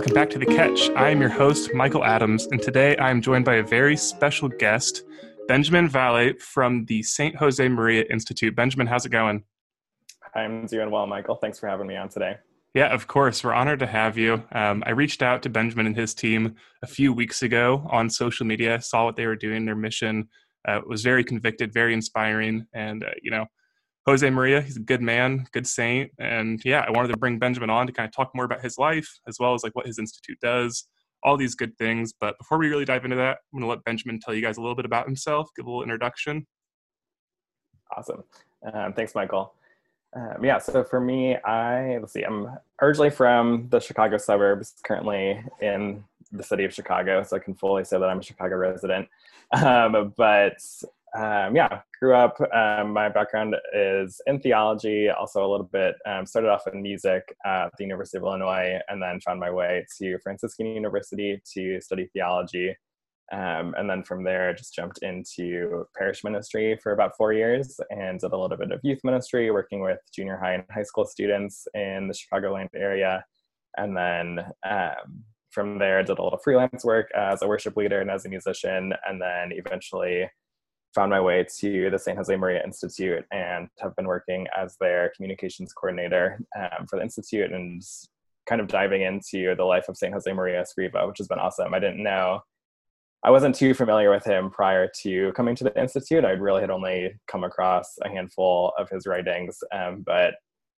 welcome back to The Catch. I am your host, Michael Adams, and today I am joined by a very special guest, Benjamin Valle from the St. Josemaria Institute. Benjamin, how's it going? I'm doing well, Michael. Thanks for having me on today. Yeah, of course. We're honored to have you. Um, I reached out to Benjamin and his team a few weeks ago on social media, saw what they were doing, their mission uh, was very convicted, very inspiring. And, uh, you know, Josemaria, he's a good man, good saint. And yeah, I wanted to bring Benjamin on to kind of talk more about his life as well as like what his institute does, all these good things. But before we really dive into that, I'm going to let Benjamin tell you guys a little bit about himself, give a little introduction. Awesome. Um, thanks, Michael. Um, yeah, so for me, I let's see, I'm originally from the Chicago suburbs, currently in the city of Chicago, so I can fully say that I'm a Chicago resident. Um, but um, yeah, grew up. Um, my background is in theology, also a little bit. Um, started off in music at the University of Illinois, and then found my way to Franciscan University to study theology. Um, and then from there, just jumped into parish ministry for about four years and did a little bit of youth ministry, working with junior high and high school students in the Chicagoland area. And then um, from there, did a little freelance work as a worship leader and as a musician, and then eventually found my way to the St. Josemaria Institute and have been working as their communications coordinator um, for the Institute and kind of diving into the life of St. Josemaria Escriva, which has been awesome. I didn't know I wasn't too familiar with him prior to coming to the institute. I really had only come across a handful of his writings, um, but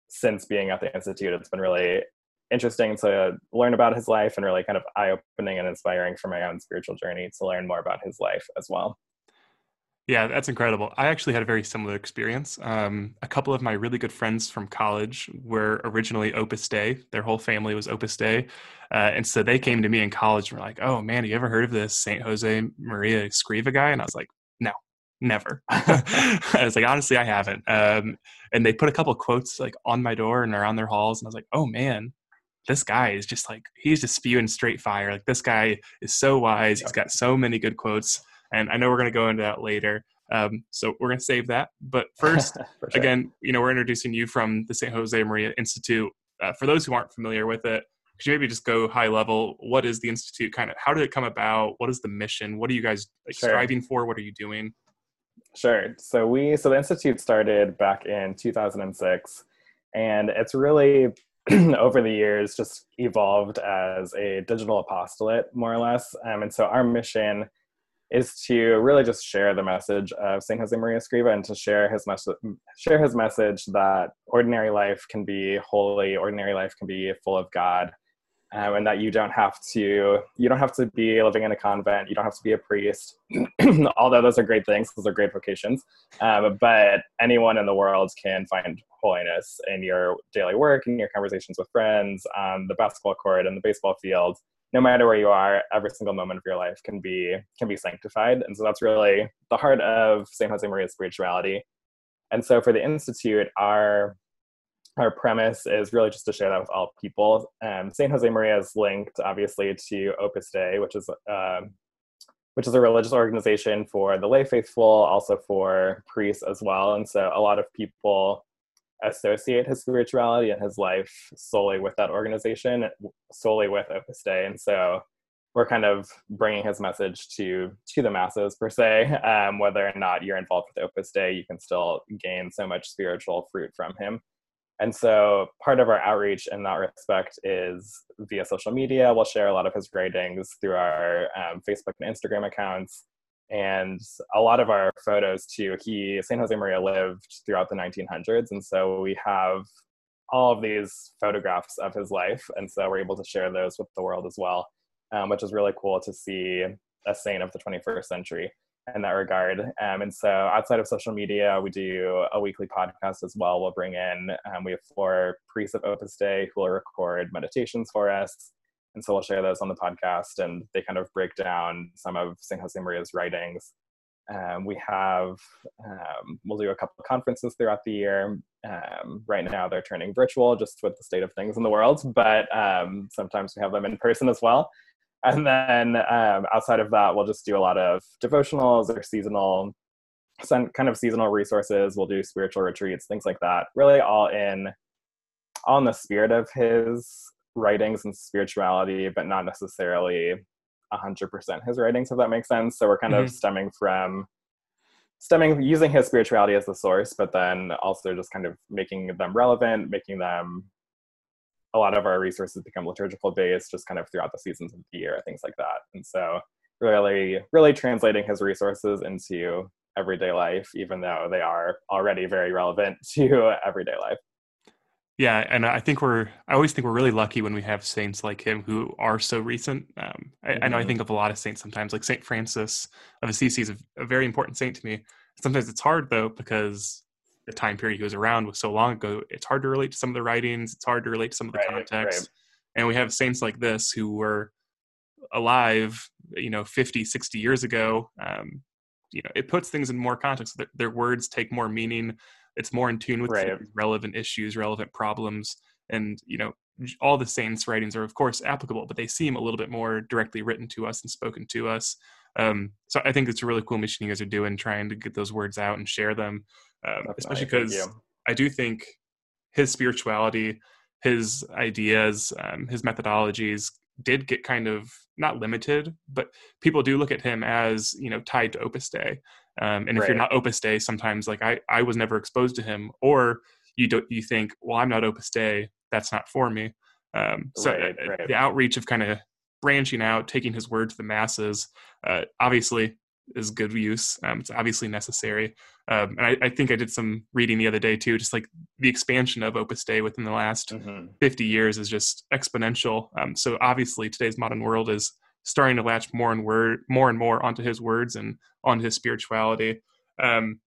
since being at the institute, it's been really interesting to learn about his life and really kind of eye-opening and inspiring for my own spiritual journey to learn more about his life as well. Yeah, that's incredible. I actually had a very similar experience. Um, a couple of my really good friends from college were originally Opus Dei. Their whole family was Opus Dei. Uh, and so they came to me in college and were like, oh man, you ever heard of this St. Jose Maria Escriva guy? And I was like, no, never. I was like, honestly, I haven't. Um, and they put a couple quotes like on my door and around their halls. And I was like, oh man, this guy is just like, he's just spewing straight fire. Like this guy is so wise. He's got so many good quotes and I know we're going to go into that later. Um, so we're going to save that. But first, sure. again, you know, we're introducing you from the St. Josemaria Institute. Uh, for those who aren't familiar with it, could you maybe just go high level? What is the institute? Kind of, how did it come about? What is the mission? What are you guys like, sure. striving for? What are you doing? Sure. So we, so the institute started back in 2006, and it's really over the years just evolved as a digital apostolate, more or less. Um, and so our mission is to really just share the message of Saint Josemaria Escriva and to share his message share his message that ordinary life can be holy, ordinary life can be full of God, um, and that you don't have to you don't have to be living in a convent, you don't have to be a priest. Although those are great things, those are great vocations, um, but anyone in the world can find holiness in your daily work, in your conversations with friends, on the basketball court, and the baseball field no matter where you are, every single moment of your life can be can be sanctified. And so that's really the heart of St. Josemaria's spirituality. And so for the Institute, our our premise is really just to share that with all people. Um, St. Josemaria is linked, obviously, to Opus Dei, which is uh, which is a religious organization for the lay faithful, also for priests as well. And so a lot of people associate his spirituality and his life solely with that organization, solely with Opus Dei. And so we're kind of bringing his message to to the masses per se. Um, whether or not you're involved with Opus Dei, you can still gain so much spiritual fruit from him. And so part of our outreach in that respect is via social media. We'll share a lot of his writings through our um, Facebook and Instagram accounts and a lot of our photos too he St. josemaria lived throughout the 1900s and so we have all of these photographs of his life and so we're able to share those with the world as well um, which is really cool to see a saint of the 21st century in that regard um, and so outside of social media we do a weekly podcast as well we'll bring in um, we have four priests of opus dei who will record meditations for us and so we'll share those on the podcast and they kind of break down some of st josemaria's writings. Um, we have um, we'll do a couple conferences throughout the year. Um, right now they're turning virtual just with the state of things in the world but um, sometimes we have them in person as well. And then um, outside of that we'll just do a lot of devotionals or seasonal kind of seasonal resources. We'll do spiritual retreats things like that really all in all in the spirit of his writings and spirituality, but not necessarily 100% his writings, if that makes sense. So we're kind mm-hmm. of stemming from stemming using his spirituality as the source, but then also just kind of making them relevant, making them a lot of our resources become liturgical based just kind of throughout the seasons of the year, things like that. And so really, really translating his resources into everyday life, even though they are already very relevant to everyday life. Yeah, and I think we're. I always think we're really lucky when we have saints like him who are so recent. Um, I, mm-hmm. I, know I mm-hmm. think of a lot of saints sometimes, like Saint Francis of Assisi is a, a, very important saint to me. Sometimes it's hard though because the time period he was around was so long ago. It's hard to relate to some of the writings. It's hard to relate to some of the right, context. Right. And we have saints like this who were alive, you know, 50, 60 years ago. Um, you know, it puts things in more context. Their, their words take more meaning it's more in tune with right. relevant issues relevant problems and you know all the saints writings are of course applicable but they seem a little bit more directly written to us and spoken to us. Um, so i think it's a really cool mission you guys are doing trying to get those words out and share them um, especially because i do think his spirituality his ideas um, his methodologies did get kind of not limited but people do look at him as you know tied to opus dei um, and if right. you're not Opus Dei, sometimes like I, I was never exposed to him, or you don't you think, well, I'm not Opus Dei, that's not for me. Um, so right, uh, right. the outreach of kind of branching out, taking his word to the masses, uh, obviously is good use. Um, it's obviously necessary. Um, and I, I, think I did some reading the other day too, just like the expansion of Opus Dei within the last mm-hmm. 50 years is just exponential. Um, so obviously today's modern world is starting to latch more and word more and more onto his words and on his spirituality. Um,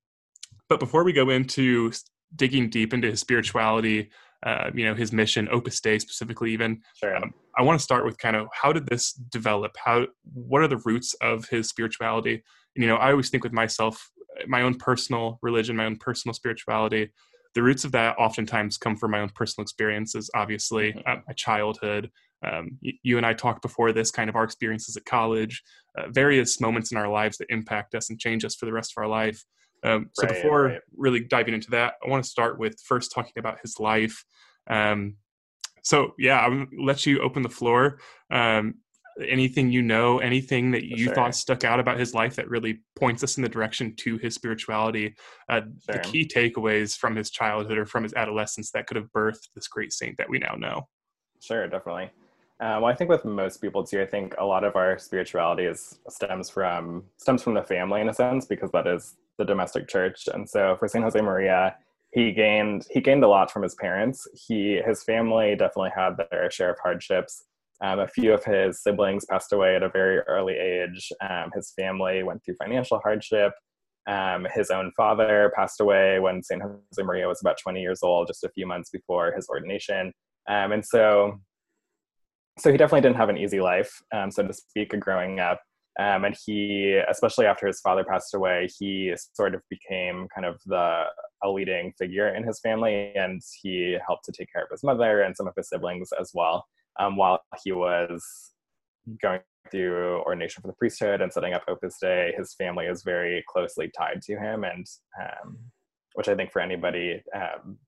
but before we go into digging deep into his spirituality, uh, you know, his mission, Opus Dei specifically, even, sure. um, I want to start with kind of how did this develop? How what are the roots of his spirituality? And, you know, I always think with myself, my own personal religion, my own personal spirituality. The roots of that oftentimes come from my own personal experiences. Obviously, mm-hmm. uh, my childhood, um, you and I talked before this kind of our experiences at college, uh, various moments in our lives that impact us and change us for the rest of our life. Um, so right, before right. really diving into that, I want to start with first talking about his life. Um, so yeah, I'll let you open the floor. Um, anything you know, anything that you sure. thought stuck out about his life that really points us in the direction to his spirituality, uh, sure. the key takeaways from his childhood or from his adolescence that could have birthed this great saint that we now know. Sure, definitely. Uh, well, I think with most people too, I think a lot of our spirituality is stems from stems from the family in a sense because that is the domestic church. And so for Saint Josemaria, he gained he gained a lot from his parents. He his family definitely had their share of hardships. Um, a few of his siblings passed away at a very early age. Um, his family went through financial hardship. Um, his own father passed away when Saint Josemaria was about 20 years old, just a few months before his ordination. Um, and so so he definitely didn't have an easy life, um, so to speak, growing up. Um, and he, especially after his father passed away, he sort of became kind of the a leading figure in his family, and he helped to take care of his mother and some of his siblings as well, um, while he was going through ordination for the priesthood and setting up Opus Dei. His family is very closely tied to him, and um, which I think for anybody um,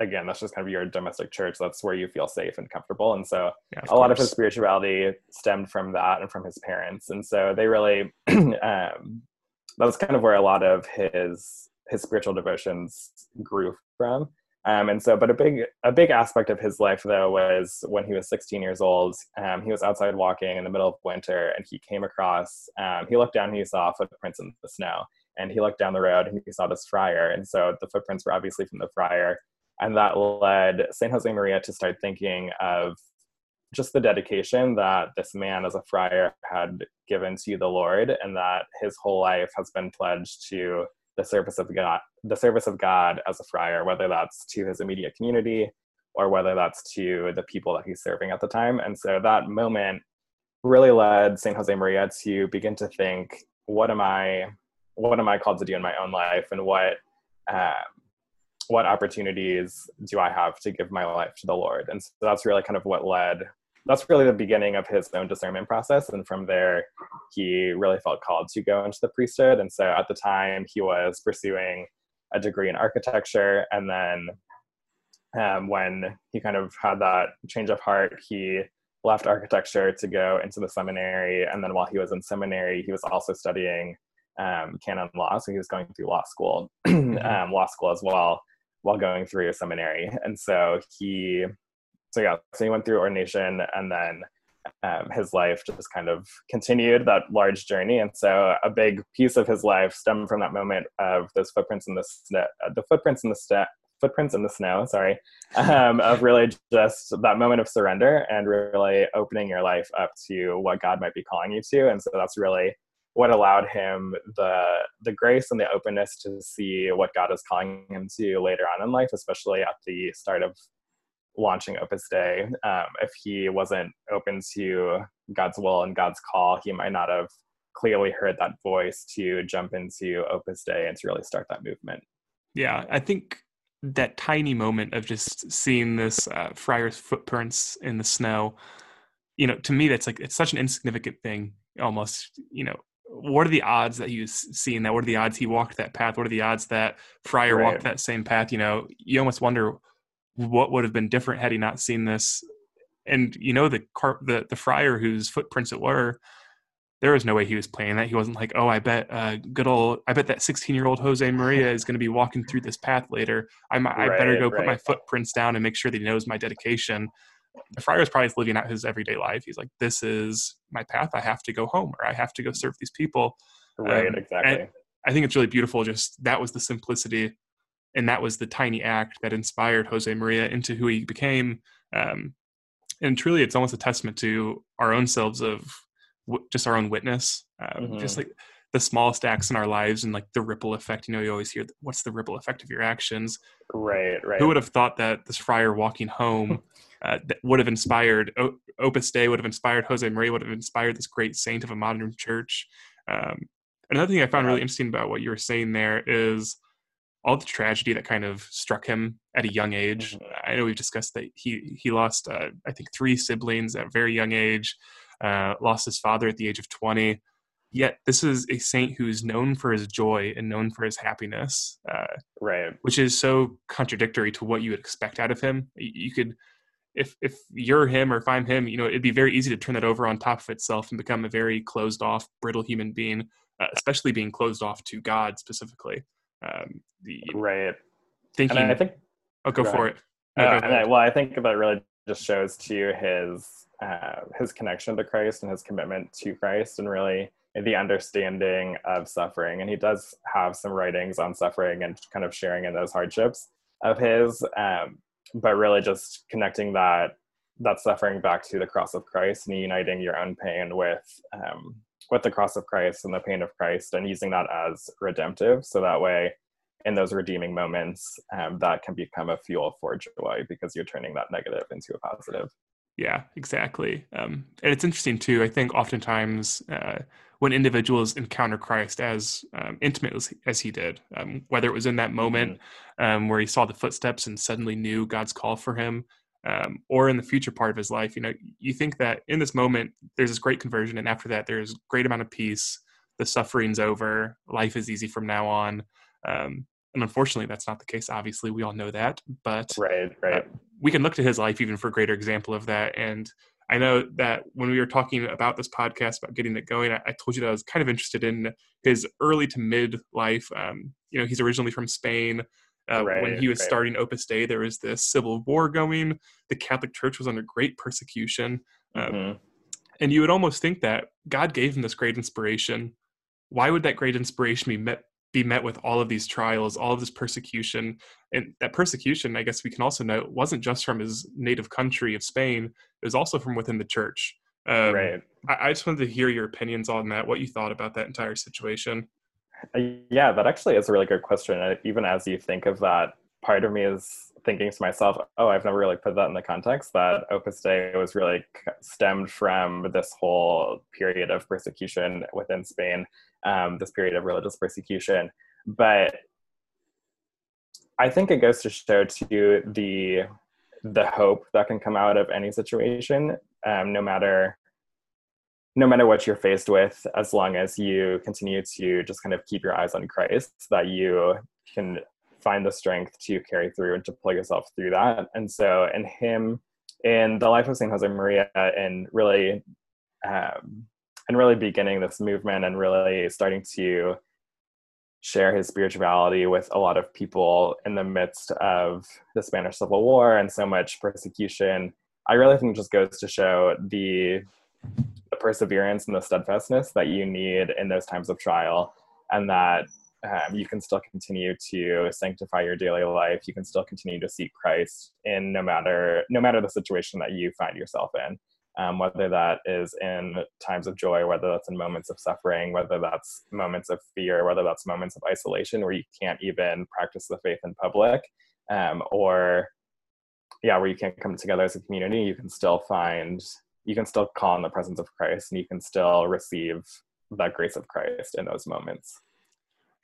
again, that's just kind of your domestic church. That's where you feel safe and comfortable. And so yeah, a course. lot of his spirituality stemmed from that and from his parents. And so they really, um, that was kind of where a lot of his, his spiritual devotions grew from. Um, and so, but a big, a big aspect of his life though was when he was 16 years old, um, he was outside walking in the middle of winter and he came across, um, he looked down and he saw footprints in the snow and he looked down the road and he saw this friar. And so the footprints were obviously from the friar and that led Saint Josemaria to start thinking of just the dedication that this man as a friar had given to the Lord, and that his whole life has been pledged to the service of God, the service of God as a friar, whether that's to his immediate community or whether that's to the people that he's serving at the time. And so that moment really led Saint Josemaria to begin to think, what am I, what am I called to do in my own life, and what um, what opportunities do I have to give my life to the Lord? And so that's really kind of what led, that's really the beginning of his own discernment process. And from there, he really felt called to go into the priesthood. And so at the time, he was pursuing a degree in architecture. And then um, when he kind of had that change of heart, he left architecture to go into the seminary. And then while he was in seminary, he was also studying um, canon law. So he was going through law school, mm-hmm. um, law school as well, while going through a seminary. And so he, so yeah, so he went through ordination and then um, his life just kind of continued that large journey. And so a big piece of his life stemmed from that moment of those footprints in the snow, uh, the footprints in the footprints in the snow, sorry, um, of really just that moment of surrender and really opening your life up to what God might be calling you to. And so that's really what allowed him the the grace and the openness to see what God is calling him to later on in life, especially at the start of launching Opus Dei. Um, if he wasn't open to God's will and God's call, he might not have clearly heard that voice to jump into Opus Dei and to really start that movement. Yeah, I think that tiny moment of just seeing this uh, friar's footprints in the snow, you know, to me, that's like, it's such an insignificant thing almost, you know, what are the odds that he was seeing that? What are the odds he walked that path? What are the odds that Friar right. walked that same path? You know, you almost wonder what would have been different had he not seen this. And you know, the car, the the friar whose footprints it were, there was no way he was playing that. He wasn't like, oh, I bet uh, good old, I bet that 16 year old Josemaria is going to be walking through this path later. I, I right, better go right. put my footprints down and make sure that he knows my dedication. The friar was probably living out his everyday life. He's like, this is my path. I have to go home or I have to go serve these people. Right, um, exactly. I think it's really beautiful. Just that was the simplicity and that was the tiny act that inspired Josemaria into who he became. Um, and truly, it's almost a testament to our own selves of w- just our own witness, um, mm-hmm. just like the smallest acts in our lives and like the ripple effect. You know, you always hear, "What's the ripple effect of your actions?" Right, right. Who would have thought that this friar walking home uh, would have inspired o- Opus Dei, would have inspired Josemaria, would have inspired this great saint of a modern church. Um, another thing I found really interesting about what you were saying there is all the tragedy that kind of struck him at a young age. Mm-hmm. I know we've discussed that he he lost uh, I think three siblings at a very young age, uh, lost his father at the age of twenty. Yet this is a saint who's known for his joy and known for his happiness, uh, right? Which is so contradictory to what you would expect out of him. You could, if if you're him or if I'm him, you know, it'd be very easy to turn that over on top of itself and become a very closed off, brittle human being, uh, especially being closed off to God specifically um, the right thinking. And I think. Oh, go, for it. No, uh, go I, well, I think that really just shows to his uh, his connection to Christ and his commitment to Christ, and really the understanding of suffering. And he does have some writings on suffering and kind of sharing in those hardships of his, um, but really just connecting that that suffering back to the cross of Christ and uniting your own pain with um, with the cross of Christ and the pain of Christ and using that as redemptive. So that way, in those redeeming moments, um, that can become a fuel for joy because you're turning that negative into a positive. Yeah, exactly. Um, and it's interesting too. I think oftentimes uh, when individuals encounter Christ as um, intimate as, as, he did, um, whether it was in that moment mm-hmm. Um, where he saw the footsteps and suddenly knew God's call for him, um, or in the future part of his life you know you think that in this moment there's this great conversion and after that there's great amount of peace the suffering's over life is easy from now on um, and unfortunately that's not the case obviously we all know that but right right uh, we can look to his life even for a greater example of that and i know that when we were talking about this podcast about getting it going i, I told you that i was kind of interested in his early to mid life um, you know he's originally from spain uh, right, when he was right. starting Opus Dei, there was this civil war going. The Catholic Church was under great persecution. Um, mm-hmm. And you would almost think that God gave him this great inspiration. Why would that great inspiration be met, be met with all of these trials, all of this persecution? And that persecution, I guess we can also note, wasn't just from his native country of Spain, it was also from within the church. Um, right. I, I just wanted to hear your opinions on that, what you thought about that entire situation. Uh, yeah, that actually is a really good question. Even as you think of that, part of me is thinking to myself, oh, I've never really put that in the context that Opus Dei was really stemmed from this whole period of persecution within Spain, um, this period of religious persecution. But I think it goes to show to the the hope that can come out of any situation, um, no matter no matter what you're faced with, as long as you continue to just kind of keep your eyes on Christ, that you can find the strength to carry through and to pull yourself through that. And so, in him, in the life of Saint Josemaria, and really, um, and really beginning this movement and really starting to share his spirituality with a lot of people in the midst of the Spanish Civil War and so much persecution. I really think just goes to show the the perseverance and the steadfastness that you need in those times of trial, and that um, you can still continue to sanctify your daily life. You can still continue to seek Christ in no matter no matter the situation that you find yourself in um, whether that is in times of joy, whether that's in moments of suffering, whether that's moments of fear, whether that's moments of isolation where you can't even practice the faith in public, um, or yeah, where you can't come together as a community, you can still find, you can still call on the presence of Christ and you can still receive that grace of Christ in those moments.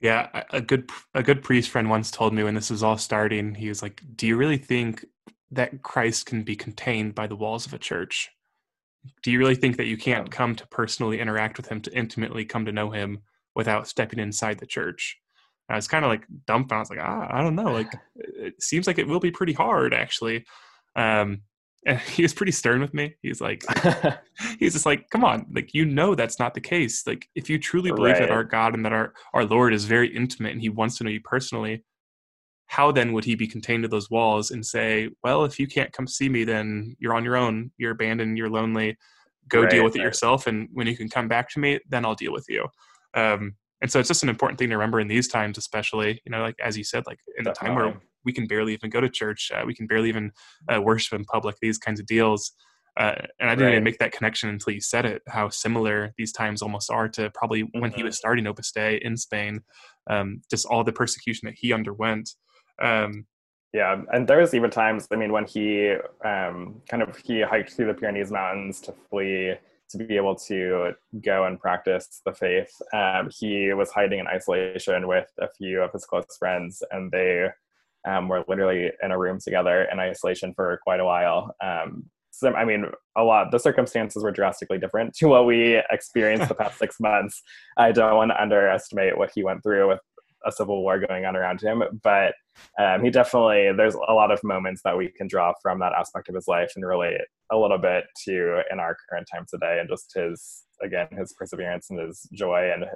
Yeah, a good a good priest friend once told me when this was all starting, he was like, "Do you really think that Christ can be contained by the walls of a church?" do you really think that you can't come to personally interact with him to intimately come to know him without stepping inside the church? And i was kind of like dumped i was like ah, i don't know. Like it seems like it will be pretty hard actually. Um and he was pretty stern with me. He's like he's just like come on like you know that's not the case. Like if you truly believe right. that our god and that our our lord is very intimate and he wants to know you personally how then would he be contained to those walls and say, well, if you can't come see me, then you're on your own, you're abandoned, you're lonely, go right, deal with it yourself. And when you can come back to me, then I'll deal with you. Um, and so it's just an important thing to remember in these times, especially, you know, like, as you said, like in the time where we can barely even go to church, uh, we can barely even uh, worship in public, these kinds of deals. Uh, and I didn't right. even make that connection until you said it, how similar these times almost are to probably mm-hmm. when he mm-hmm. was starting Opus Dei in Spain, um, just all the persecution that he underwent. Um, yeah, and there was even times. I mean, when he um, kind of he hiked through the Pyrenees Mountains to flee to be able to go and practice the faith. Um, he was hiding in isolation with a few of his close friends, and they um, were literally in a room together in isolation for quite a while. Um, so, I mean, a lot. The circumstances were drastically different to what we experienced the past six months. I don't want to underestimate what he went through with a civil war going on around him. But um, he definitely, there's a lot of moments that we can draw from that aspect of his life and relate a little bit to in our current time today and just his, again, his perseverance and his joy and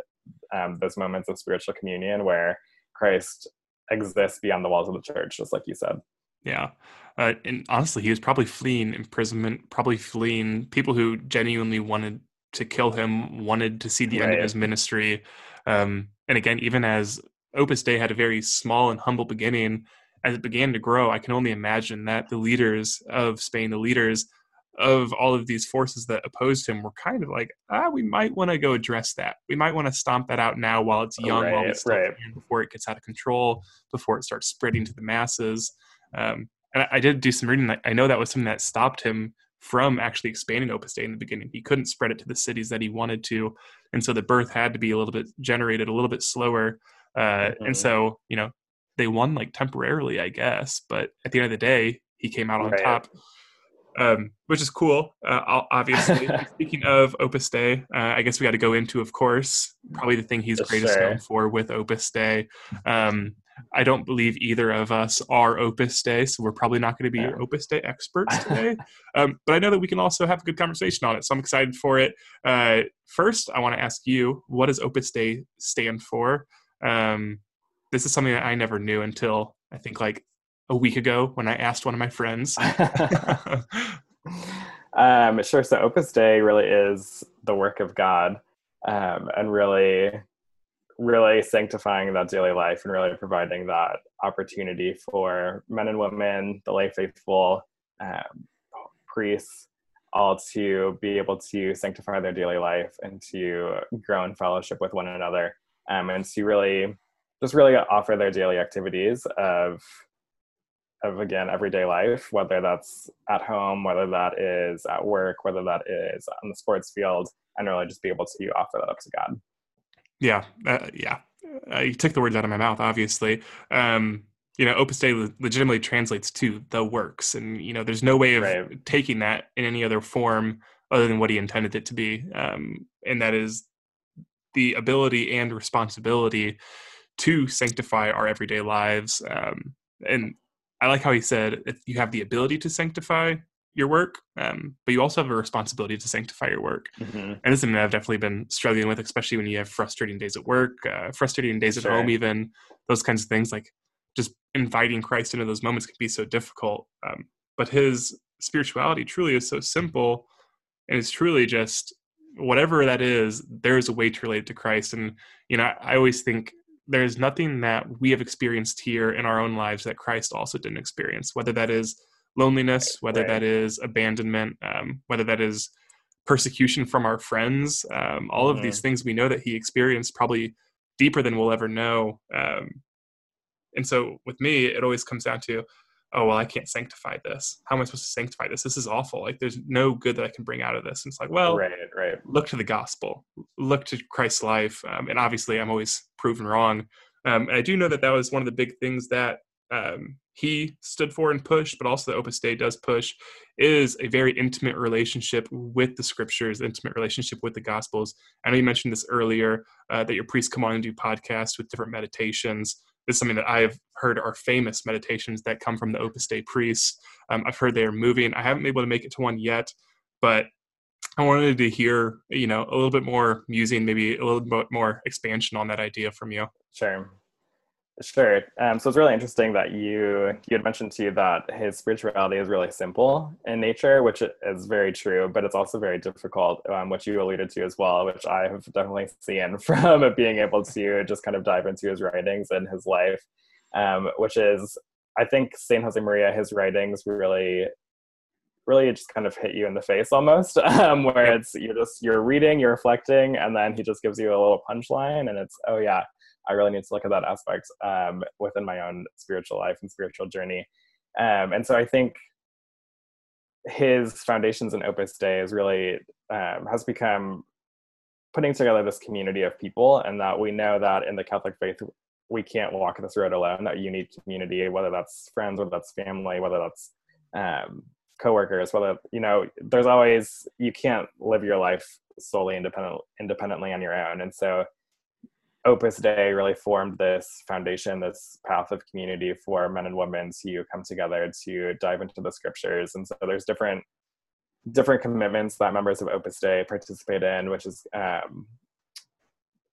um, those moments of spiritual communion where Christ exists beyond the walls of the church, just like you said. Yeah. Uh, and honestly, he was probably fleeing imprisonment, probably fleeing people who genuinely wanted to kill him, wanted to see the right. end of his ministry. Um, and again, even as Opus Dei had a very small and humble beginning. As it began to grow, I can only imagine that the leaders of Spain, the leaders of all of these forces that opposed him, were kind of like, ah, we might want to go address that. We might want to stomp that out now while it's young, right, while it's right. before it gets out of control, before it starts spreading to the masses. Um, and I, I did do some reading. I know that was something that stopped him from actually expanding Opus Dei in the beginning. He couldn't spread it to the cities that he wanted to, and so the birth had to be a little bit generated a little bit slower uh, mm-hmm. And so, you know, they won like temporarily, I guess. But at the end of the day, he came out on right. top, um, which is cool, uh, obviously. Speaking of Opus Dei, uh, I guess we got to go into, of course, probably the thing he's greatest known for with Opus Dei. Um, I don't believe either of us are Opus Dei, so we're probably not going to be yeah. Opus Dei experts today. um, but I know that we can also have a good conversation on it, so I'm excited for it. Uh, first, I want to ask you, what does Opus Dei stand for? Um, this is something that I never knew until I think like a week ago when I asked one of my friends. um, sure. So Opus Dei really is the work of God, um, and really, really sanctifying that daily life and really providing that opportunity for men and women, the lay faithful, um, priests, all to be able to sanctify their daily life and to grow in fellowship with one another um, and to really just really offer their daily activities of of again everyday life whether that's at home whether that is at work whether that is on the sports field and really just be able to offer that up to god yeah uh, yeah uh, you took the words out of my mouth obviously um you know opus dei legitimately translates to the works and you know there's no way of right. taking that in any other form other than what he intended it to be um and that is the ability and responsibility to sanctify our everyday lives. Um, and I like how he said you have the ability to sanctify your work, um, but you also have a responsibility to sanctify your work. Mm-hmm. And this is something I've definitely been struggling with, especially when you have frustrating days at work, uh, frustrating days sure. at home, even those kinds of things. Like just inviting Christ into those moments can be so difficult. Um, but his spirituality truly is so simple, and it's truly just whatever that is. There is a way to relate to Christ, and you know, I, I always think there's nothing that we have experienced here in our own lives that Christ also didn't experience, whether that is loneliness, whether right. that is abandonment, um, whether that is persecution from our friends, um, all mm-hmm. of these mm-hmm. things we know that he experienced probably deeper than we'll ever know. Um, and so with me, it always comes down to, oh, well, I can't sanctify this. How am I supposed to sanctify this? This is awful. Like, there's no good that I can bring out of this. And it's like, well, right, right. look to the gospel, look to Christ's life. Um, and obviously, I'm always proven wrong. Um, and I do know that that was one of the big things that um, he stood for and pushed, but also the Opus Dei does push, is a very intimate relationship with the scriptures, intimate relationship with the Gospels. I know you mentioned this earlier uh, that your priests come on and do podcasts with different meditations. Is something that I have heard are famous meditations that come from the Opus Dei priests. Um, I've heard they are moving. I haven't been able to make it to one yet, but I wanted to hear, you know, a little bit more musing, maybe a little bit more expansion on that idea from you. Sure. Sure. Um, so it's really interesting that you you had mentioned to you that his spirituality is really simple in nature, which is very true, but it's also very difficult, um, which you alluded to as well, which I have definitely seen from being able to just kind of dive into his writings and his life, um, which is, I think, Saint Josemaria, his writings really really just kind of hit you in the face almost um, where it's you're just you're reading you're reflecting and then he just gives you a little punchline and it's oh yeah I really need to look at that aspect um, within my own spiritual life and spiritual journey. Um, and so I think his foundations in Opus Dei is really um, has become putting together this community of people, and that we know that in the Catholic faith we can't walk this road alone. That you need community, whether that's friends, whether that's family, whether that's um, coworkers, whether you know. There's always you can't live your life solely independent independently on your own, and so Opus Dei really formed this foundation, this path of community for men and women to come together to dive into the scriptures. And so there's different different commitments that members of Opus Dei participate in, which is um,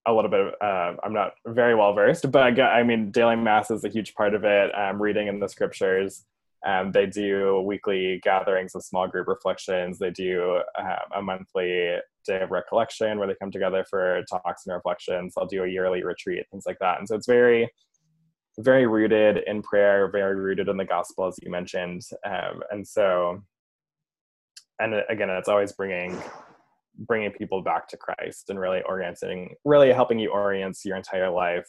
a little bit. Of, uh, I'm not very well versed, but I mean, daily mass is a huge part of it. Um, reading in the scriptures, um, they do weekly gatherings of small group reflections. They do uh, a monthly day of recollection where they come together for talks and reflections. They'll do a yearly retreat, things like that. And so it's very, very rooted in prayer, very rooted in the gospel, as you mentioned. Um, and so, and again, it's always bringing bringing people back to Christ and really orienting, really helping you orient your entire life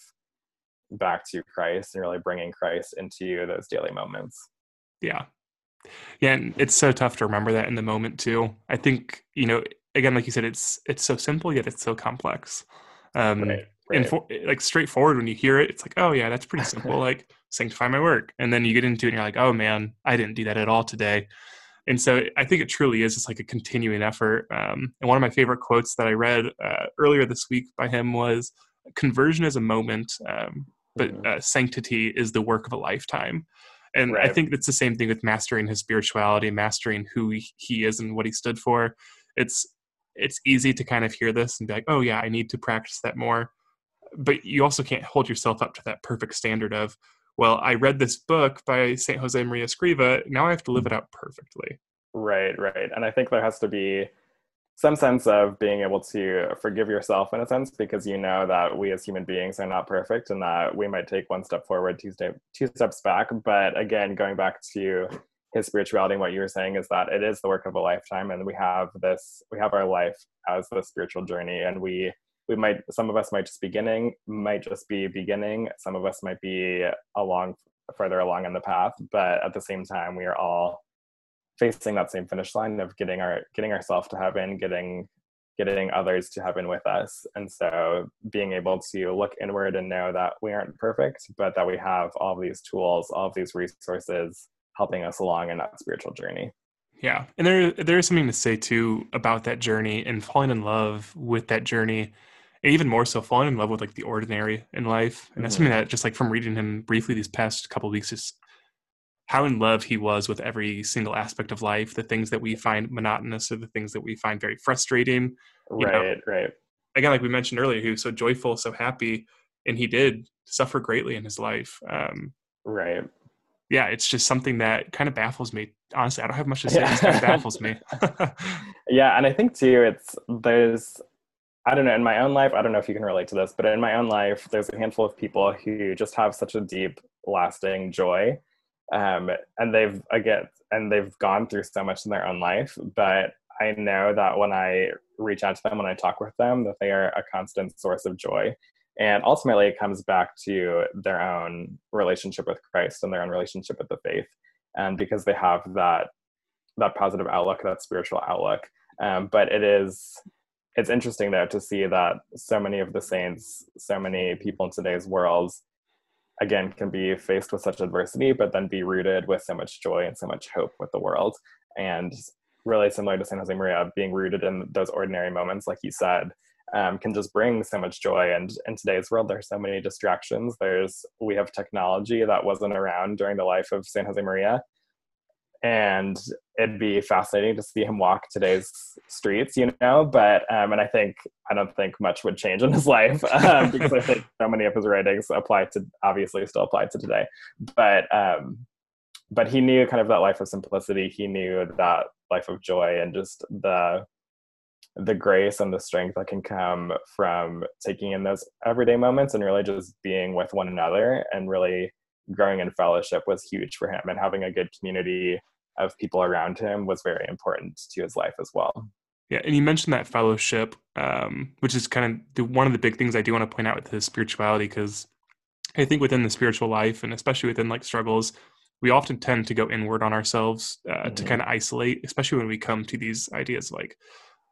back to Christ and really bringing Christ into those daily moments. Yeah. Yeah, and it's so tough to remember that in the moment too. I think, you know, again, like you said, it's it's so simple yet it's so complex. Um right, right. and for, like straightforward when you hear it, it's like, oh yeah, that's pretty simple. like sanctify my work. And then you get into it and you're like, oh man, I didn't do that at all today. And so I think it truly is just like a continuing effort. Um, and one of my favorite quotes that I read uh, earlier this week by him was, "Conversion is a moment, um, but mm-hmm. uh, sanctity is the work of a lifetime." And right. I think it's the same thing with mastering his spirituality, mastering who he is and what he stood for. It's it's easy to kind of hear this and be like, oh yeah, I need to practice that more. But you also can't hold yourself up to that perfect standard of, well, I read this book by Saint Josemaria Escriva. Now I have to live it out perfectly. Right, right. And I think there has to be some sense of being able to forgive yourself in a sense because you know that we as human beings are not perfect and that we might take one step forward two, step, two steps back but again going back to his spirituality and what you were saying is that it is the work of a lifetime and we have this we have our life as the spiritual journey and we we might some of us might just beginning might just be beginning some of us might be along further along in the path but at the same time we are all facing that same finish line of getting our getting ourselves to heaven getting getting others to heaven with us and so being able to look inward and know that we aren't perfect but that we have all these tools all these resources helping us along in that spiritual journey yeah and there there is something to say too about that journey and falling in love with that journey and even more so falling in love with like the ordinary in life and that's Mm-hmm. something that just like from reading him briefly these past couple weeks is how in love he was with every single aspect of life the things that we find monotonous or the things that we find very frustrating You know, Right, right. again like we mentioned earlier he was so joyful so happy and he did suffer greatly in his life um Right. Yeah it's just something that kind of baffles me honestly i don't have much to say Yeah. it kind of baffles me Yeah, and I think too, it's there's I don't know in my own life. I don't know if you can relate to this, but in my own life, there's a handful of people who just have such a deep, lasting joy, um, and they've again, and they've gone through so much in their own life. But I know that when I reach out to them, when I talk with them, that they are a constant source of joy. And ultimately, it comes back to their own relationship with Christ and their own relationship with the faith, and because they have that that positive outlook, that spiritual outlook. Um, but it is it's interesting though to see that so many of the saints, so many people in today's world, again, can be faced with such adversity, but then be rooted with so much joy and so much hope with the world. And really similar to San Josemaria, being rooted in those ordinary moments, like you said, um, can just bring so much joy. And in today's world, there's so many distractions. There's we have technology that wasn't around during the life of San Josemaria, and it'd be fascinating to see him walk today's streets, you know. But um, and I think I don't think much would change in his life um, because I think so many of his writings apply to obviously still apply to today. But um, but he knew kind of that life of simplicity. He knew that life of joy and just the the grace and the strength that can come from taking in those everyday moments and really just being with one another and really growing in fellowship was huge for him and having a good community of people around him was very important to his life as well. Yeah, and you mentioned that fellowship, um, which is kind of the, one of the big things I do want to point out with his spirituality, because I think within the spiritual life, and especially within like struggles, we often tend to go inward on ourselves uh, to Mhm. kind of isolate, especially when we come to these ideas like,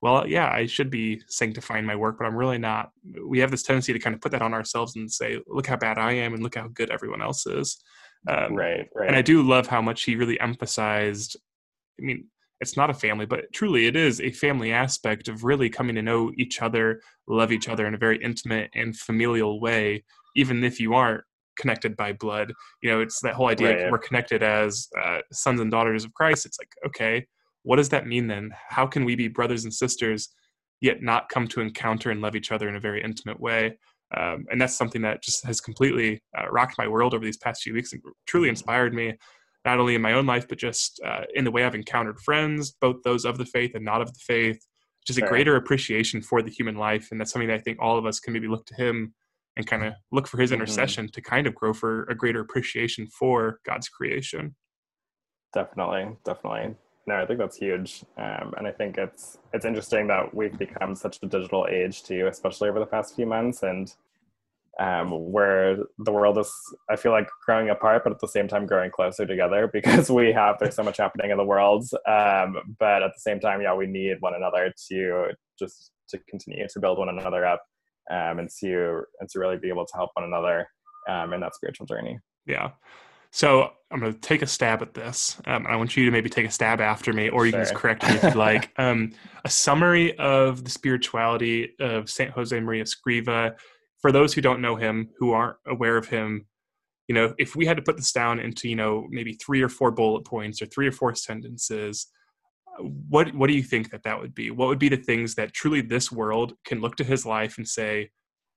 well, yeah, I should be sanctifying my work, but I'm really not. We have this tendency to kind of put that on ourselves and say, look how bad I am, and look how good everyone else is. Um, right, right. and I do love how much he really emphasized. I mean, it's not a family, but truly it is a family aspect of really coming to know each other, love each other in a very intimate and familial way, even if you aren't connected by blood. You know, it's that whole idea Right. we're connected as uh, sons and daughters of Christ. It's like, okay, what does that mean then? How can we be brothers and sisters yet not come to encounter and love each other in a very intimate way? Um, and that's something that just has completely uh, rocked my world over these past few weeks and truly inspired me not only in my own life but just uh, in the way i've encountered friends both those of the faith and not of the faith just a greater appreciation for the human life and that's something that i think all of us can maybe look to him and kind of look for his Mhm. intercession to kind of grow for a greater appreciation for god's creation definitely definitely no i think that's huge. Um, and i think it's it's interesting that we've become such a digital age too especially over the past few months. And um, where the world is i feel like growing apart but at the same time growing closer together because we have there's so much happening in the world. Um, but at the same time yeah we need one another to just to continue to build one another up um, and to and to really be able to help one another um, in that spiritual journey. Yeah so i'm going to take a stab at this um, i want you to maybe take a stab after me or you can just correct me if you'd like. Um, a summary of the spirituality of saint jose maria escriva for those who don't know him who aren't aware of him you know if we had to put this down into you know maybe three or four bullet points or three or four sentences what what do you think that that would be? What would be the things that truly this world can look to his life and say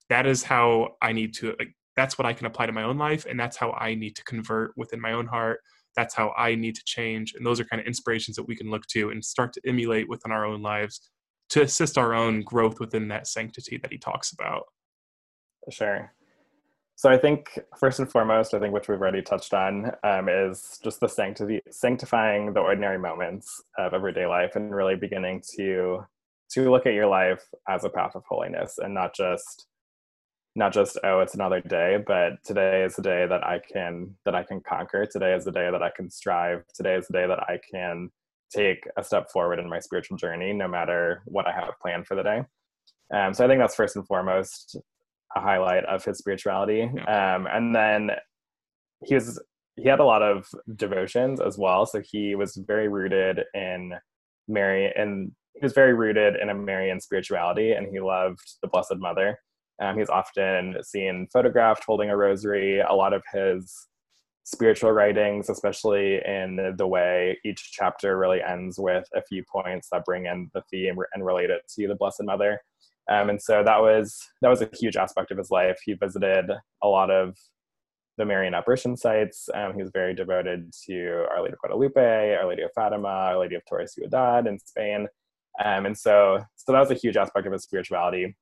that is how i need to like, that's what i can apply to my own life and that's how i need to convert within my own heart that's how i need to change and those are kind of inspirations that we can look to and start to emulate within our own lives to assist our own growth within that sanctity that he talks about Sure. So I think first and foremost, I think which we've already touched on um, is just the sanctity, sanctifying the ordinary moments of everyday life, and really beginning to to look at your life as a path of holiness, and not just not just oh it's another day, but today is the day that I can that I can conquer. Today is the day that I can strive. Today is the day that I can take a step forward in my spiritual journey, no matter what I have planned for the day. Um, so I think that's first and foremost a highlight of his spirituality. Um, and then he was he had a lot of devotions as well. So he was very rooted in Mary and he was very rooted in a Marian spirituality, and he loved the Blessed Mother. Um, he's often seen photographed holding a rosary. A lot of his spiritual writings, especially in the way each chapter really ends with a few points that bring in the theme and relate it to the Blessed Mother. Um, and so that was that was a huge aspect of his life. He visited a lot of the Marian apparition sites. Um, he was very devoted to Our Lady of Guadalupe, Our Lady of Fatima, Our Lady of Torreciudad in Spain. Um, and so, so that was a huge aspect of his spirituality.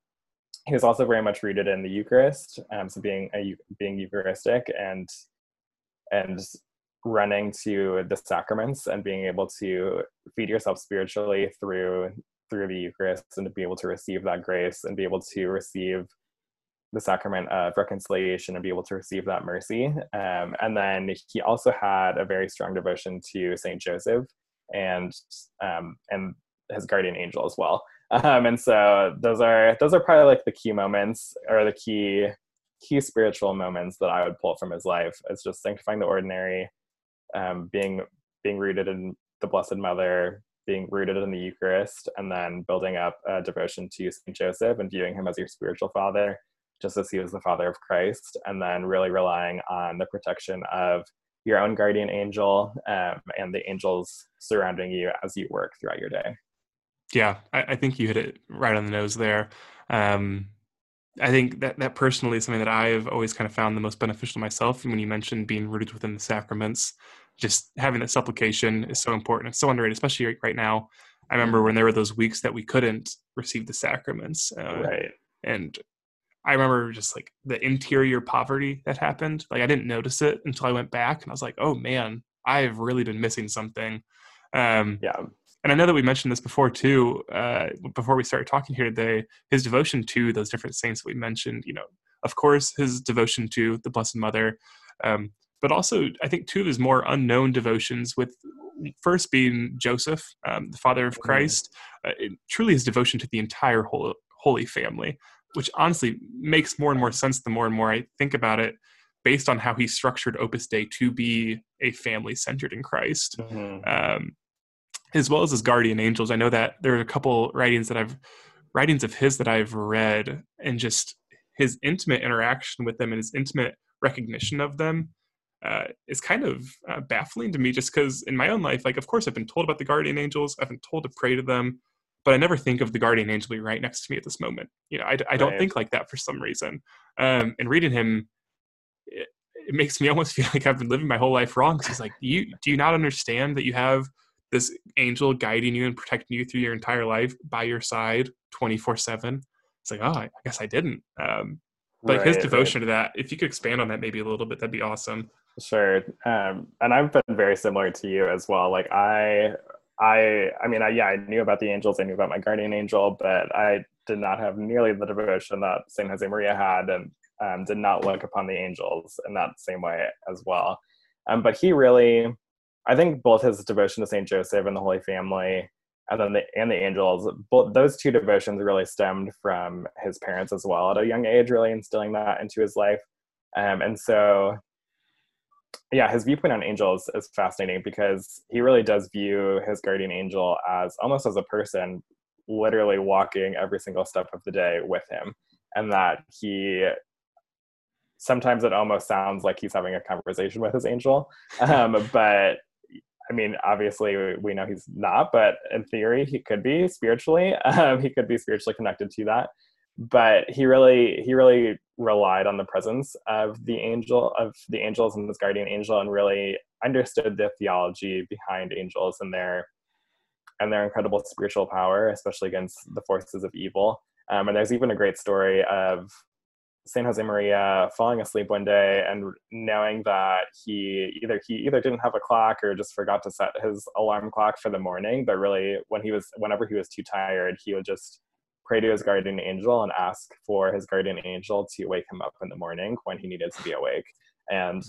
He was also very much rooted in the Eucharist, um, so being a, being Eucharistic and and running to the sacraments and being able to feed yourself spiritually through through the Eucharist and to be able to receive that grace and be able to receive the sacrament of reconciliation and be able to receive that mercy. Um, and then he also had a very strong devotion to Saint Joseph and um, and his guardian angel as well. Um, and so those are those are probably like the key moments or the key key spiritual moments that I would pull from his life. It's just sanctifying the ordinary, um, being being rooted in the Blessed Mother, being rooted in the Eucharist, and then building up a devotion to Saint Joseph and viewing him as your spiritual father, just as he was the father of Christ, and then really relying on the protection of your own guardian angel um, and the angels surrounding you as you work throughout your day. Yeah, I, I think you hit it right on the nose there. Um, I think that that personally is something that I have always kind of found the most beneficial myself. And when you mentioned being rooted within the sacraments, just having that supplication is so important. It's so underrated, especially right now. I remember mm-hmm. when there were those weeks that we couldn't receive the sacraments, uh, right? And I remember just like the interior poverty that happened. Like I didn't notice it until I went back, and I was like, "Oh man, I've really been missing something." Um, yeah and I know that we mentioned this before too. Uh, before we started talking here today, his devotion to those different saints that we mentioned. You know, of course, his devotion to the Blessed Mother, um, but also I think two of his more unknown devotions, with first being Joseph, um, the Father of. Christ, uh, truly his devotion to the entire Holy, Holy Family, which honestly makes more and more sense the more and more I think about it based on how he structured Opus Dei to be a family centered in Christ. Mm-hmm. Um, as well as his guardian angels. I know that there are a couple writings that I've writings of his that I've read, and just his intimate interaction with them and his intimate recognition of them uh, is kind of uh, baffling to me. Just because in my own life, like of course I've been told about the guardian angels, I've been told to pray to them, but I never think of the guardian angel being right next to me at this moment. You know, I, I don't right. think like that for some reason. Um, and reading him. It, it makes me almost feel like I've been living my whole life wrong. Because he's like, you do you not understand that you have this angel guiding you and protecting you through your entire life by your side 24 7 it's like oh i guess i didn't. Um, but right, his devotion right. to that if you could expand on that maybe a little bit that'd be awesome. Sure. Um, and i've been very similar to you as well. Like i i i mean I, yeah i knew about the angels. I knew about my guardian angel but i did not have nearly the devotion that saint josemaria had and um, did not look upon the angels in that same way as well. Um, but he really I think both his devotion to Saint Joseph and the Holy Family, and then the and the angels, both those two devotions really stemmed from his parents as well at a young age, really instilling that into his life. Um, and so, yeah, his viewpoint on angels is fascinating because he really does view his guardian angel as almost as a person, literally walking every single step of the day with him, and that he sometimes it almost sounds like he's having a conversation with his angel um, but I mean, obviously we know he's not, but in theory he could be spiritually. Um, he could be spiritually connected to that. But he really, he really relied on the presence of the angel, of the angels and this guardian angel, and really understood the theology behind angels and their and their incredible spiritual power, especially against the forces of evil. Um, and there's even a great story of San Josemaria falling asleep one day and knowing that he either he either didn't have a clock or just forgot to set his alarm clock for the morning, but really when he was whenever he was too tired, he would just pray to his guardian angel and ask for his guardian angel to wake him up in the morning when he needed to be awake. And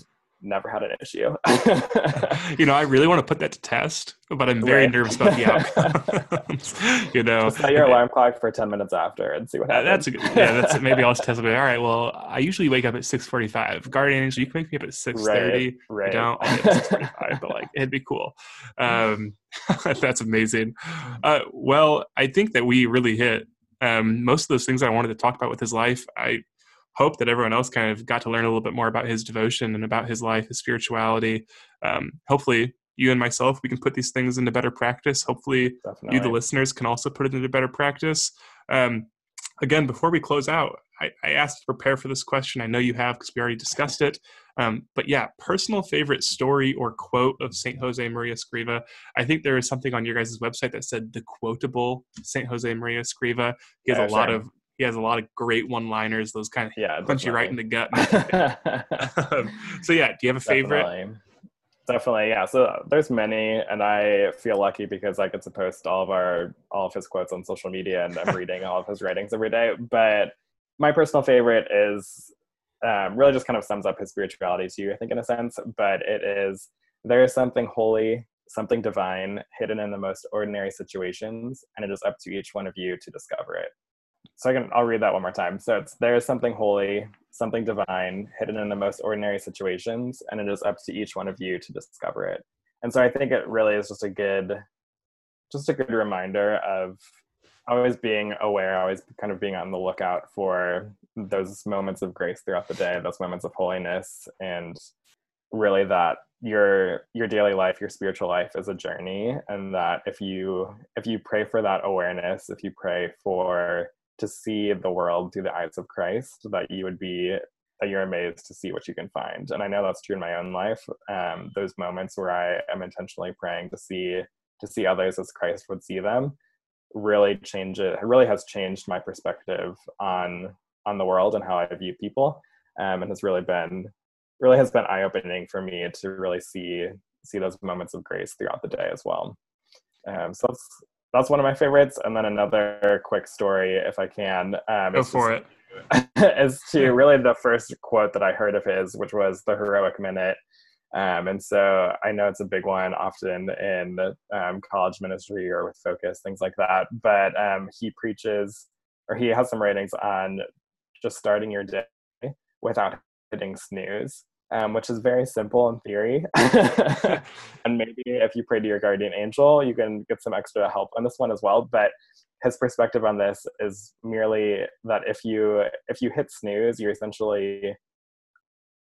never had an issue. you know, I really want to put that to test, but I'm very right. nervous about the outcomes. you know, set your alarm clock for 10 minutes after and see what happens. that's a good, yeah, that's maybe I'll test it. All right, well, I usually wake up at 6:45. Guardian Angel, you can wake me up at 6:30. Right, right. I don't. I 6:45, but like it'd be cool. Um, that's amazing. Uh, well, I think that we really hit um, most of those things I wanted to talk about with his life. I hope that everyone else kind of got to learn a little bit more about his devotion and about his life, his spirituality. Um, hopefully, you and myself, we can put these things into better practice. Hopefully, Definitely. you, the listeners, can also put it into better practice. Um, again, before we close out, I, I, asked to prepare for this question. I know you have because we already discussed it. Um, but yeah, personal favorite story or quote of St. Josemaria Escriva. I think there is something on your guys' website that said the quotable St. Josemaria Escriva. He has a lot of he has a lot of great one-liners. Those kind of yeah, punch you right in the gut. um, so yeah, do you have a favorite? Definitely. Definitely, yeah. So there's many, and I feel lucky because I get to post all of our all of his quotes on social media, and I'm reading all of his writings every day. But my personal favorite is um, really just kind of sums up his spirituality to you, I think, in a sense. But it is there is something holy, something divine hidden in the most ordinary situations, and it is up to each one of you to discover it so I can I'll read that one more time. So it's there is something holy, something divine, hidden in the most ordinary situations, and it is up to each one of you to discover it. And so I think it really is just a good just a good reminder of always being aware, always kind of being on the lookout for those moments of grace throughout the day, those moments of holiness, and really that your your daily life, your spiritual life is a journey, and that if you if you pray for that awareness, if you pray for to see the world through the eyes of Christ, that you would be that you're amazed to see what you can find. And I know that's true in my own life. Um, those moments where I am intentionally praying to see to see others as Christ would see them really change it. It really has changed my perspective on on the world and how I view people, um, and has really been really has been eye opening for me to really see see those moments of grace throughout the day as well. Um, so that's that's one of my favorites. And then another quick story, if I can. Um, Go for it. is to really the first quote that I heard of his, which was the heroic minute. Um, and so I know it's a big one often in um, college ministry or with focus, things like that. But um, he preaches, or he has some writings on just starting your day without hitting snooze um, which is very simple in theory. and maybe if you pray to your guardian angel, you can get some extra help on this one as well. But his perspective on this is merely that if you if you hit snooze, you're essentially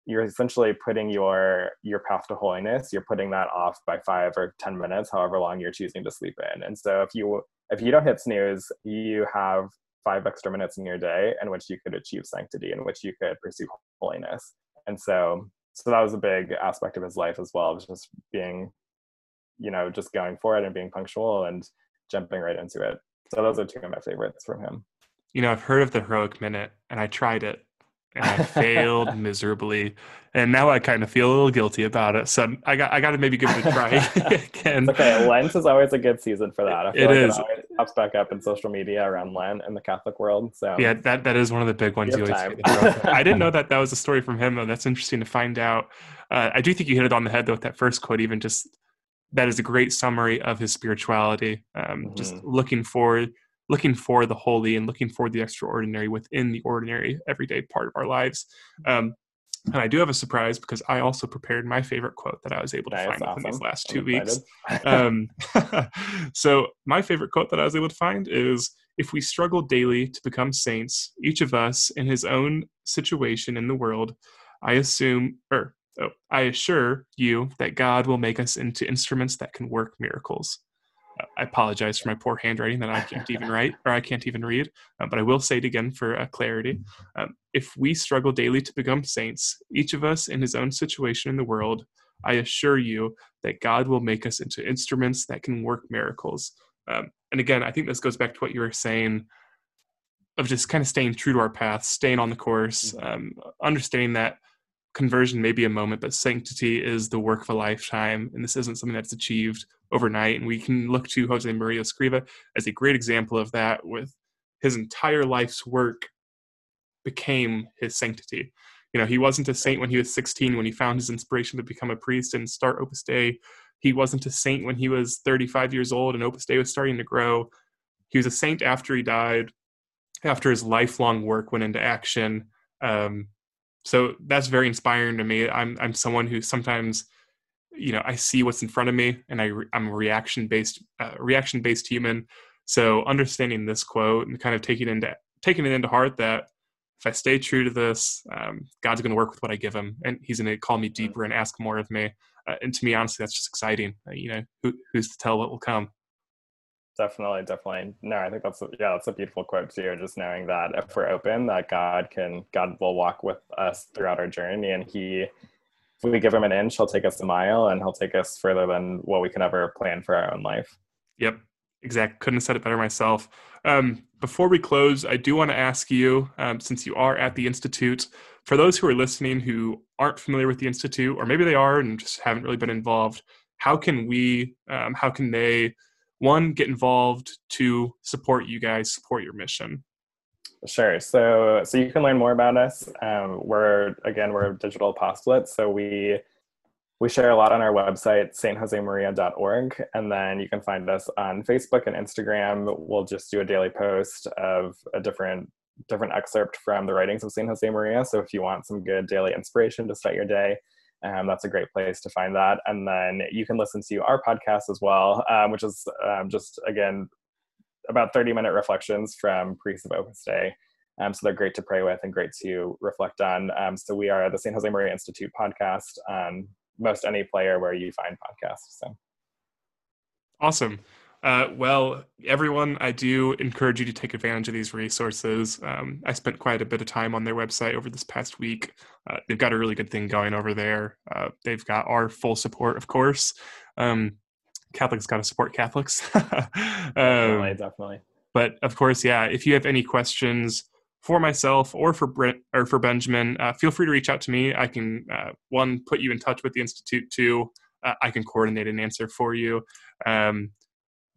you're essentially putting your your path to holiness. You're putting that off by five or ten minutes however long you're choosing to sleep in. And so if you if you don't hit snooze you have five extra minutes in your day in which you could achieve sanctity in which you could pursue holiness. And so so that was a big aspect of his life as well was just being you know just going for it and being punctual and jumping right into it so those are two of my favorites from him you know i've heard of the heroic minute and i tried it and I failed miserably. And now I kind of feel a little guilty about it. So I got I got to maybe give it a try again. okay, Lent is always a good season for that. I feel it like is. It always pops back up in social media around Lent in the Catholic world. So yeah, that that is one of the big ones you, always. I didn't know that that was a story from him though. That's interesting to find out. Uh, I do think you hit it on the head though with that first quote. Even just that is a great summary of his spirituality. Um, mm-hmm. Just looking forward looking for the holy and looking for the extraordinary within the ordinary everyday part of our lives. Um, and I do have a surprise because I also prepared my favorite quote that I was able to find awesome. these last 2 I'm weeks. um, so, my favorite quote that I was able to find is If we struggle daily to become saints, each of us in his own situation in the world, I assume, or oh, I assure you that God will make us into instruments that can work miracles. I apologize for my poor handwriting that I can't even write or I can't even read, uh, but I will say it again for uh, clarity. Um, if we struggle daily to become saints, each of us in his own situation in the world, I assure you that God will make us into instruments that can work miracles. Um, and again, I think this goes back to what you were saying of just kind of staying true to our path, staying on the course, mm-hmm. um, understanding that conversion may be a moment, but sanctity is the work of a lifetime. And this isn't something that's achieved overnight. And we can look to Josemaria Escriva as a great example of that with his entire life's work became his sanctity. You know, he wasn't a saint when he was 16 when he found his inspiration to become a priest and start Opus Dei. He wasn't a saint when he was 35 years old and Opus Dei was starting to grow. He was a saint after he died, after his lifelong work went into action. Um, so that's very inspiring to me. I'm I'm someone who sometimes, you know, I see what's in front of me, and I I'm a reaction based uh, reaction based human. So understanding this quote and kind of taking it into taking it into heart that if I stay true to this, um, God's going to work with what I give Him, and He's going to call me mm. deeper and ask more of me. Uh, and to me, honestly, that's just exciting. Uh, you know, who, who's to tell what will come? Definitely, definitely. No, I think that's yeah, that's a beautiful quote too. Just knowing that if we're open, that God can God will walk with us throughout our journey, and He, if we give Him an inch, He'll take us a mile, and He'll take us further than what we can ever plan for our own life. Yep, exactly. Couldn't have said it better myself. Um, before we close, I do want to ask you, um, since you are at the institute, for those who are listening who aren't familiar with the institute, or maybe they are and just haven't really been involved, how can we, um, how can they one get involved to support you guys support your mission. Sure. So so you can learn more about us. Um, we're again we're digital apostolate so we we share a lot on our website stjosemaria.org and then you can find us on facebook and instagram. We'll just do a daily post of a different different excerpt from the writings of saint Josemaria. so if you want some good daily inspiration to start your day um, that's a great place to find that. And then you can listen to our podcast as well, um, which is um, just, again, about 30 minute reflections from priests of Opus Dei. Um, so they're great to pray with and great to reflect on. Um, so we are the St. Josemaria Institute podcast most any player where you find podcasts. So awesome. Uh, well, everyone, I do encourage you to take advantage of these resources. Um, I spent quite a bit of time on their website over this past week. Uh, they've got a really good thing going over there. Uh, they've got our full support, of course. Um, Catholics got to support Catholics. um, definitely, definitely. But of course, yeah. If you have any questions for myself or for Brent or for Benjamin, uh, feel free to reach out to me. I can uh, one put you in touch with the institute. Two, uh, I can coordinate an answer for you. Um,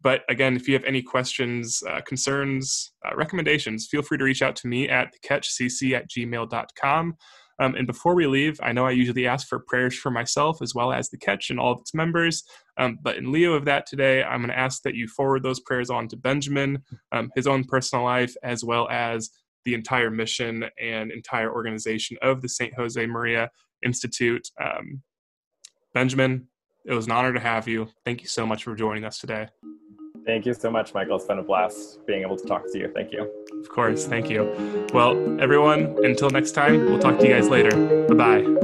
but again, if you have any questions, uh, concerns, uh, recommendations, feel free to reach out to me at thecatchcc at gmail.com. Um, and before we leave, I know I usually ask for prayers for myself as well as the Catch and all of its members. Um, but in lieu of that today, I'm going to ask that you forward those prayers on to Benjamin, um, his own personal life, as well as the entire mission and entire organization of the St. Josemaria Institute. Um, Benjamin, it was an honor to have you. Thank you so much for joining us today. Thank you so much, Michael. It's been a blast being able to talk to you. Thank you. Of course. Thank you. Well, everyone, until next time, we'll talk to you guys later. Bye bye.